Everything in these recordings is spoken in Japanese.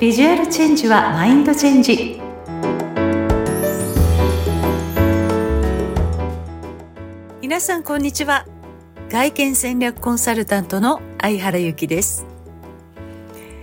ビジュアルチェンジはマインドチェンジ。皆さんこんにちは。外見戦略コンサルタントの相原由紀です。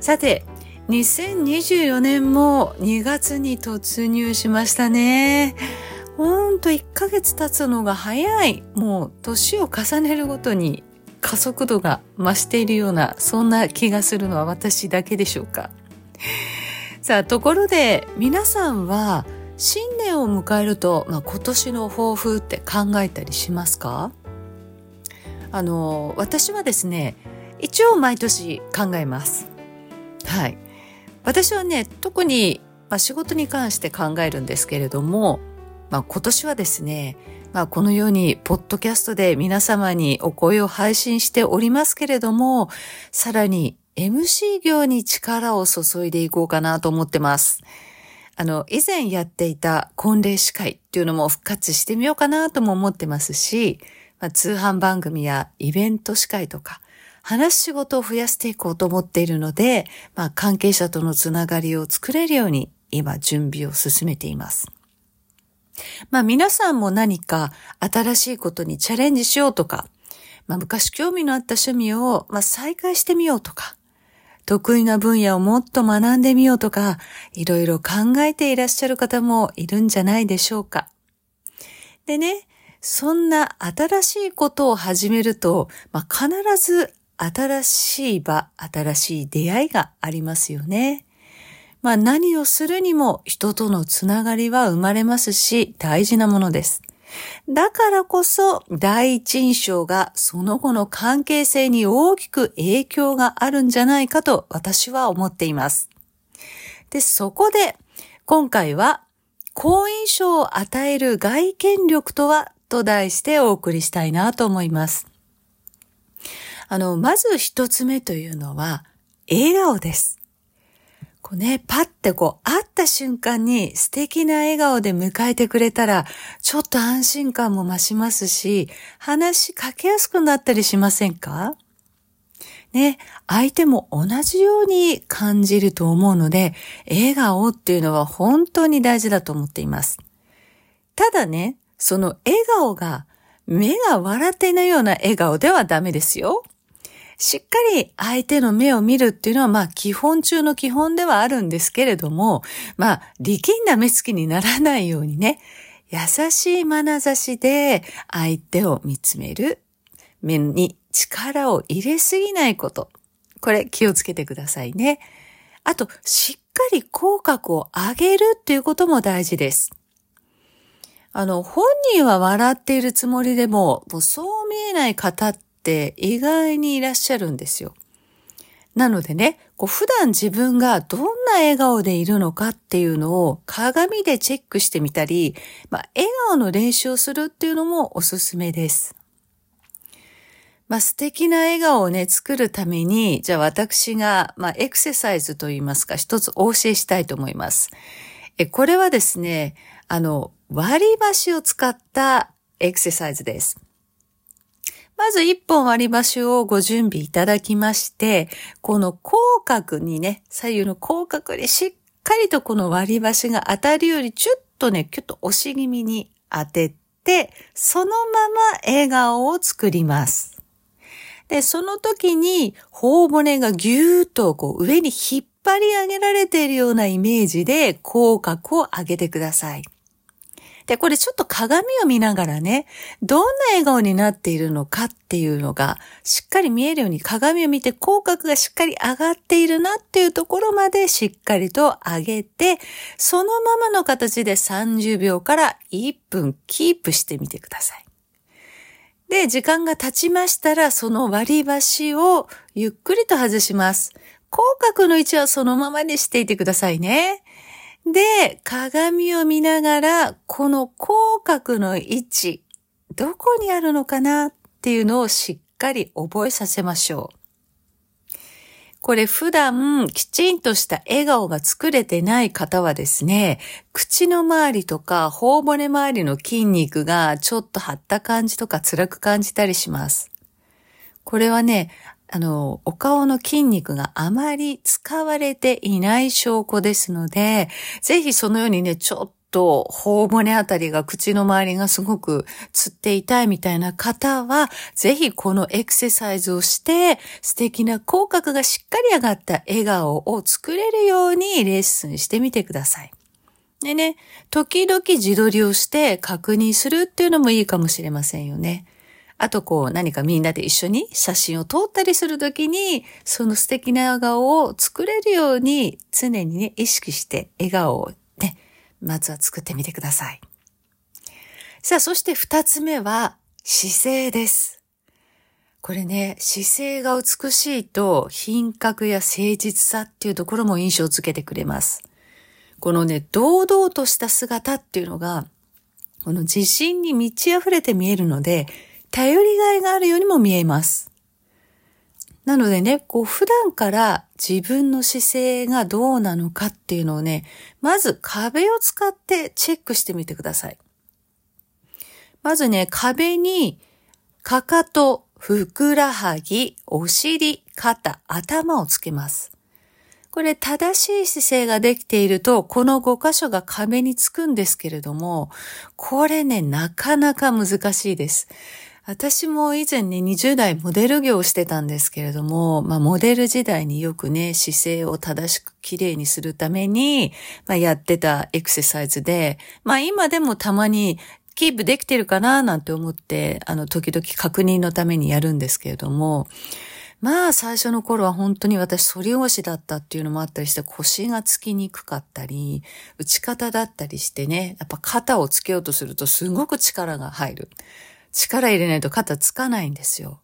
さて2024年も2月に突入しましたね。ほんと1ヶ月経つのが早い。もう年を重ねるごとに加速度が増しているような、そんな気がするのは私だけでしょうか。さあ、ところで皆さんは新年を迎えると、まあ、今年の抱負って考えたりしますか？あの、私はですね、一応毎年考えます。はい。私はね、特に、まあ、仕事に関して考えるんですけれども、まあ、今年はですね、まあ、このように、ポッドキャストで皆様にお声を配信しておりますけれども、さらに MC 業に力を注いでいこうかなと思ってます。あの、以前やっていた婚礼司会っていうのも復活してみようかなとも思ってますし、まあ、通販番組やイベント司会とか、話し仕事を増やしていこうと思っているので、まあ、関係者とのつながりを作れるように今準備を進めています。まあ皆さんも何か新しいことにチャレンジしようとか、まあ昔興味のあった趣味を、まあ、再開してみようとか、得意な分野をもっと学んでみようとか、いろいろ考えていらっしゃる方もいるんじゃないでしょうか。でね、そんな新しいことを始めると、まあ、必ず新しい場、新しい出会いがありますよね。まあ何をするにも人とのつながりは生まれますし大事なものです。だからこそ第一印象がその後の関係性に大きく影響があるんじゃないかと私は思っています。で、そこで今回は好印象を与える外見力とはと題してお送りしたいなと思います。あの、まず一つ目というのは笑顔です。こうね、パッてこう、会った瞬間に素敵な笑顔で迎えてくれたら、ちょっと安心感も増しますし、話しかけやすくなったりしませんか？ね、相手も同じように感じると思うので、笑顔っていうのは本当に大事だと思っています。ただね、その笑顔が目が笑っていないような笑顔ではダメですよ。しっかり相手の目を見るっていうのは、まあ、基本中の基本ではあるんですけれども、まあ、力んだ目つきにならないようにね、優しい眼差しで相手を見つめる。目に力を入れすぎないこと。これ気をつけてくださいね。あと、しっかり口角を上げるっていうことも大事です。あの、本人は笑っているつもりでも、もうそう見えない方っって意外にいらっしゃるんですよ。なのでね、こう普段自分がどんな笑顔でいるのかっていうのを鏡でチェックしてみたり、まあ、笑顔の練習をするっていうのもおすすめです。まあ、素敵な笑顔をね、作るために、じゃあ私が、まあ、エクササイズといいますか、一つお教えしたいと思います。え、これはですね、あの、割り箸を使ったエクササイズです。まず一本割り箸をご準備いただきまして、この口角にね、左右の口角にしっかりとこの割り箸が当たるよりちょっとね、キュッと押し気味に当てて、そのまま笑顔を作ります。で、その時に頬骨がぎゅーっとこう上に引っ張り上げられているようなイメージで口角を上げてください。で、これちょっと鏡を見ながらね、どんな笑顔になっているのかっていうのが、しっかり見えるように鏡を見て口角がしっかり上がっているなっていうところまでしっかりと上げて、そのままの形で30秒から1分キープしてみてください。で、時間が経ちましたら、その割り箸をゆっくりと外します。口角の位置はそのままにしていてくださいね。で、鏡を見ながら、この口角の位置、どこにあるのかな？っていうのをしっかり覚えさせましょう。これ普段きちんとした笑顔が作れてない方はですね、口の周りとか頬骨周りの筋肉がちょっと張った感じとか辛く感じたりします。これはね、あの、お顔の筋肉があまり使われていない証拠ですので、ぜひそのようにね、ちょっと頬骨あたりが口の周りがすごくつって痛いみたいな方は、ぜひこのエクササイズをして素敵な口角がしっかり上がった笑顔を作れるようにレッスンしてみてください。でね、時々自撮りをして確認するっていうのもいいかもしれませんよね。あとこう何かみんなで一緒に写真を撮ったりするときに、その素敵な笑顔を作れるように常にね、意識して笑顔をね、まずは作ってみてください。さあ、そして二つ目は姿勢です。これね、姿勢が美しいと品格や誠実さっていうところも印象づけてくれます。このね、堂々とした姿っていうのが、この自信に満ち溢れて見えるので、頼りがいがあるようにも見えます。なのでね、こう普段から自分の姿勢がどうなのかっていうのをね、まず壁を使ってチェックしてみてください。まずね、壁にかかと、ふくらはぎ、お尻、肩、頭をつけます。これ正しい姿勢ができていると、この5箇所が壁につくんですけれども、これね、なかなか難しいです。私も以前ね、20代モデル業をしてたんですけれども、まあ、モデル時代によくね、姿勢を正しく綺麗にするために、まあ、やってたエクササイズで、まあ、今でもたまにキープできてるかななんて思って、あの、時々確認のためにやるんですけれども、まあ最初の頃は本当に私反り腰だったっていうのもあったりして腰がつきにくかったり、打ち方だったりしてね、やっぱ肩をつけようとするとすごく力が入る。力入れないと肩つかないんですよ。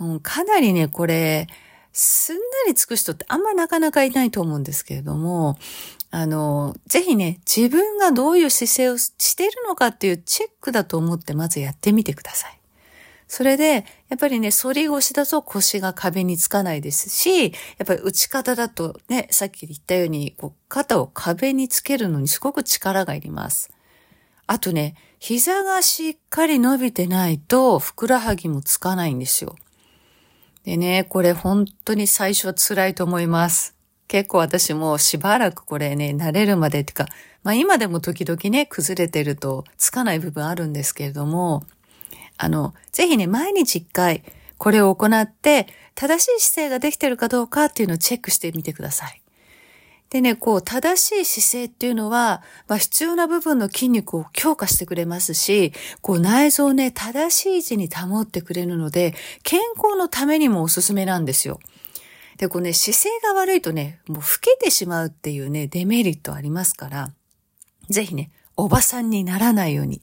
うん、かなりね、これ、すんなりつく人ってあんまなかなかいないと思うんですけれども、あの、ぜひね、自分がどういう姿勢をしているのかっていうチェックだと思ってまずやってみてください。それで、やっぱりね、反り腰だと腰が壁につかないですし、やっぱり打ち方だとね、さっき言ったように、こう肩を壁につけるのにすごく力がいります。あとね、膝がしっかり伸びてないと、ふくらはぎもつかないんですよ。でね、これ本当に最初は辛いと思います。結構私もしばらくこれね、慣れるまでってか、まあ今でも時々ね、崩れてるとつかない部分あるんですけれども、あの、ぜひね、毎日一回これを行って、正しい姿勢ができてるかどうかっていうのをチェックしてみてください。でね、こう、正しい姿勢っていうのは、まあ、必要な部分の筋肉を強化してくれますし、こう、内臓をね、正しい位置に保ってくれるので、健康のためにもおすすめなんですよ。で、こうね、姿勢が悪いとね、もう老けてしまうっていうね、デメリットありますから、ぜひね、おばさんにならないように、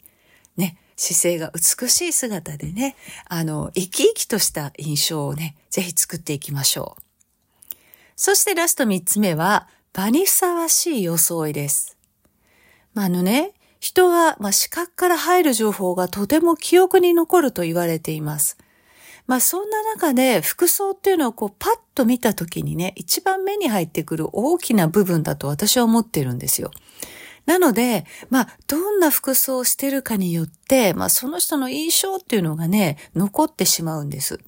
ね、姿勢が美しい姿でね、あの、生き生きとした印象をね、ぜひ作っていきましょう。そしてラスト三つ目は、場にふさわしい装いです。まあ、あのね、人は、まあ、視覚から入る情報がとても記憶に残ると言われています。まあそんな中で服装っていうのをこうパッと見た時にね、一番目に入ってくる大きな部分だと私は思ってるんですよ。なので、まあ、どんな服装をしてるかによって、まあ、その人の印象っていうのがね、残ってしまうんです。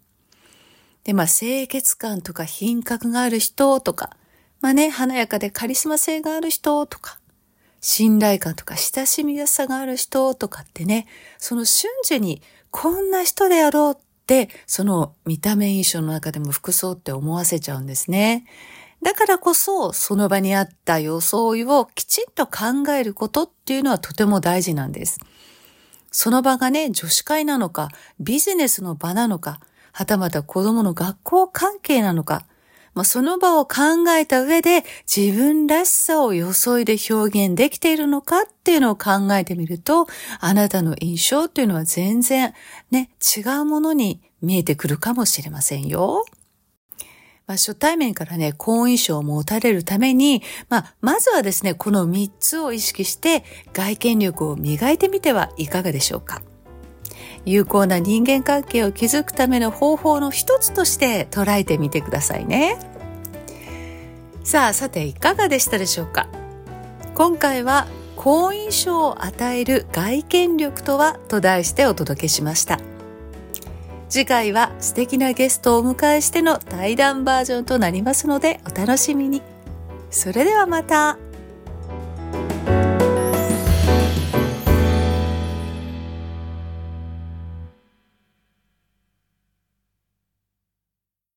で、まあ、清潔感とか品格がある人とか、まあね、華やかでカリスマ性がある人とか、信頼感とか親しみやすさがある人とかってね、その瞬時にこんな人であろうって、その見た目印象の中でも服装って思わせちゃうんですね。だからこそ、その場にあった装いをきちんと考えることっていうのはとても大事なんです。その場がね、女子会なのか、ビジネスの場なのか、はたまた子供の学校関係なのか、まあ、その場を考えた上で自分らしさを装いで表現できているのかっていうのを考えてみると、あなたの印象っていうのは全然ね、違うものに見えてくるかもしれませんよ。まあ、初対面からね、好印象を持たれるために、まあ、まずはですね、この3つを意識して外見力を磨いてみてはいかがでしょうか。有効な人間関係を築くための方法の一つとして捉えてみてくださいね。さあ、さていかがでしたでしょうか？今回は好印象を与える外見力とはと題してお届けしました。次回は素敵なゲストをお迎えしての対談バージョンとなりますのでお楽しみに。それではまた。